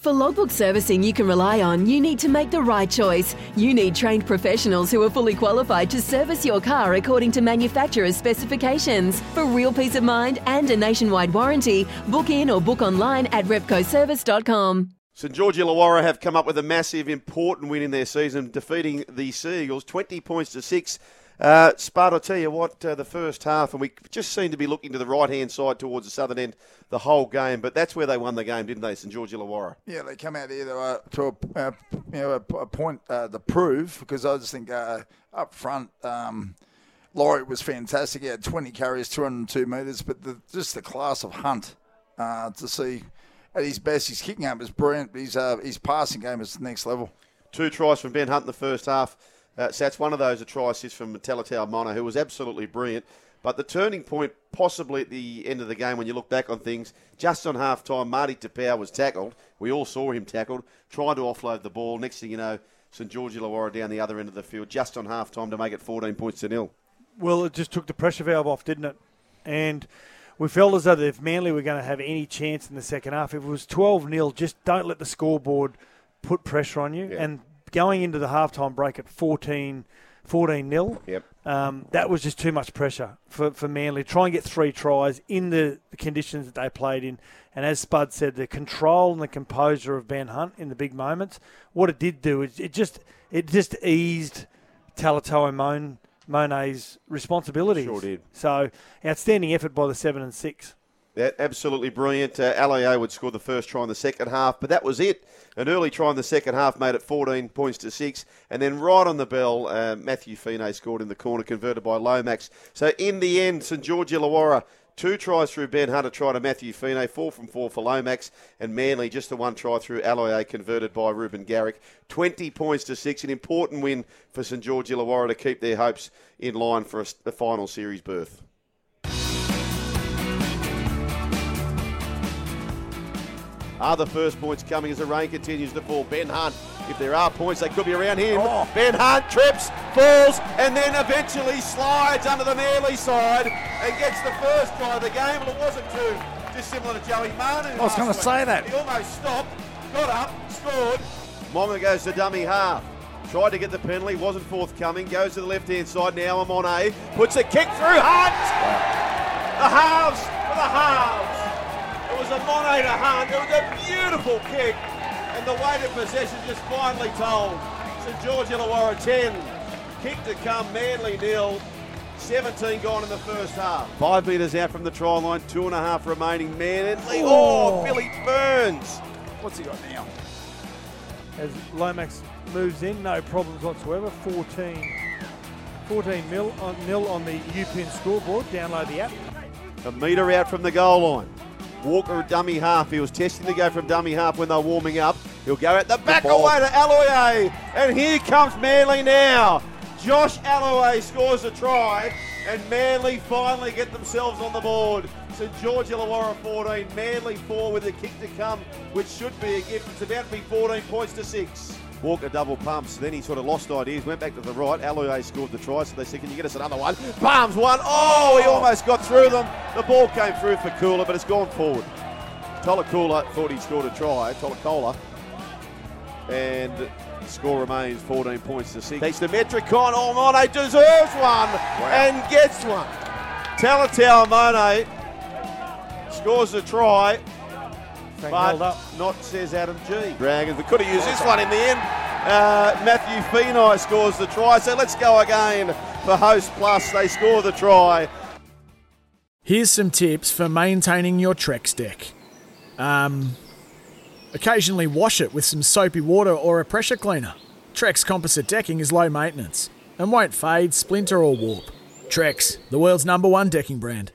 For logbook servicing you can rely on, you need to make the right choice. You need trained professionals who are fully qualified to service your car according to manufacturer's specifications. For real peace of mind and a nationwide warranty, book in or book online at repcoservice.com. St George Illawarra have come up with a massive, important win in their season, defeating the Seagulls 20 points to 6. Uh, Spud, I'll tell you what, uh, the first half, and we just seemed to be looking to the right hand side towards the southern end the whole game, but that's where they won the game, didn't they, St George Illawarra? Yeah, they come out here to, uh, to a, uh, you know, a, a point uh, to prove because I just think uh, up front, um, Lawrie was fantastic. He had 20 carries, 202 metres, but the, just the class of Hunt uh, to see at his best, his kicking game is brilliant, but his, uh, his passing game is next level. Two tries from Ben Hunt in the first half. Uh, so that's one of those, a try assist from Talatau Amone, who was absolutely brilliant. But the turning point, possibly at the end of the game, when you look back on things, just on half time, Marty Taupau was tackled. We all saw him tackled, trying to offload the ball. Next thing you know, St George Illawarra down the other end of the field, just on half time to make it 14 points to nil. Well, it just took the pressure valve off, didn't it? And we felt as though if Manly were going to have any chance in the second half, if it was 12 0, just don't let the scoreboard put pressure on you. Yeah. And going into the halftime break at 14 14 0. Yep. Um, that was just too much pressure for, for Manly. Try and get three tries in the, the conditions that they played in. And as Spud said, the control and the composure of Ben Hunt in the big moments, what it did do is it just it just eased Talatoa Mon, Monet's responsibilities. Sure did. So outstanding effort by the seven and six. Absolutely brilliant. Uh, Aloiai would score the first try in the second half, but that was it. An early try in the second half made it 14 points to 6. And then right on the bell, uh, Mathew Feagai scored in the corner, converted by Lomax. So in the end, St George Illawarra, two tries through Ben Hunter, try to Mathew Feagai, four from four for Lomax. And Manly, just the one try through Aloiai, converted by Reuben Garrick. 20 points to 6. An important win for St George Illawarra to keep their hopes in line for a, a final series berth. Are the first points coming as the rain continues to fall? Ben Hunt, if there are points, they could be around him. Oh. Ben Hunt trips, falls, and then eventually slides under the Manly side and gets the first try of the game. Well, it wasn't too dissimilar to Joey Martin. I was gonna say that. He almost stopped, got up, scored. Monga goes to dummy half. Tried to get the penalty, wasn't forthcoming. Goes to the left hand side now. Amone puts a kick through Hunt. The halves for the halves. It was a Monet to Hunt. It was a beautiful kick. And the weight of possession just finally told. St George Illawarra 10. Kick to come, Manly nil. 17 gone in the first half. Five metres out from the try line, two and a half remaining. Manly. Oh, Billy Burns. What's he got now? As Lomax moves in, no problems whatsoever. 14, 14 mil on, nil on the UPIN scoreboard. Download the app. A metre out from the goal line. Walker at dummy half. He was testing to go from dummy half when they were warming up. He'll go at the back ball. away to Aloiai. And here comes Manly now. Josh Aloiai scores a try, and Manly finally get themselves on the board. St George Illawarra 14, Manly 4 with a kick to come, which should be a gift. It's about to be 14 points to 6. Walker double pumps, then he sort of lost ideas, went back to the right. Aloiai scored the try, so they said, Can you get us another one? Palms one. Oh, he almost got through them. The ball came through for Koula, but it's gone forward. Tolakula thought he scored a try, Tolakola. And the score remains 14 points to 6. Thanks to Metricon, oh, Monet deserves one and gets one. Talatau Amone scores a try, Frank but held up. not says Adam Gee. Dragons, we could have used this one in the end. Uh, Mathew Feagai scores the try, so let's go again for Hostplus. They score the try. Here's some tips for maintaining your Trex deck. Um, occasionally wash it with some soapy water or a pressure cleaner. Trex composite decking is low maintenance and won't fade, splinter, or warp. Trex, the world's number one decking brand.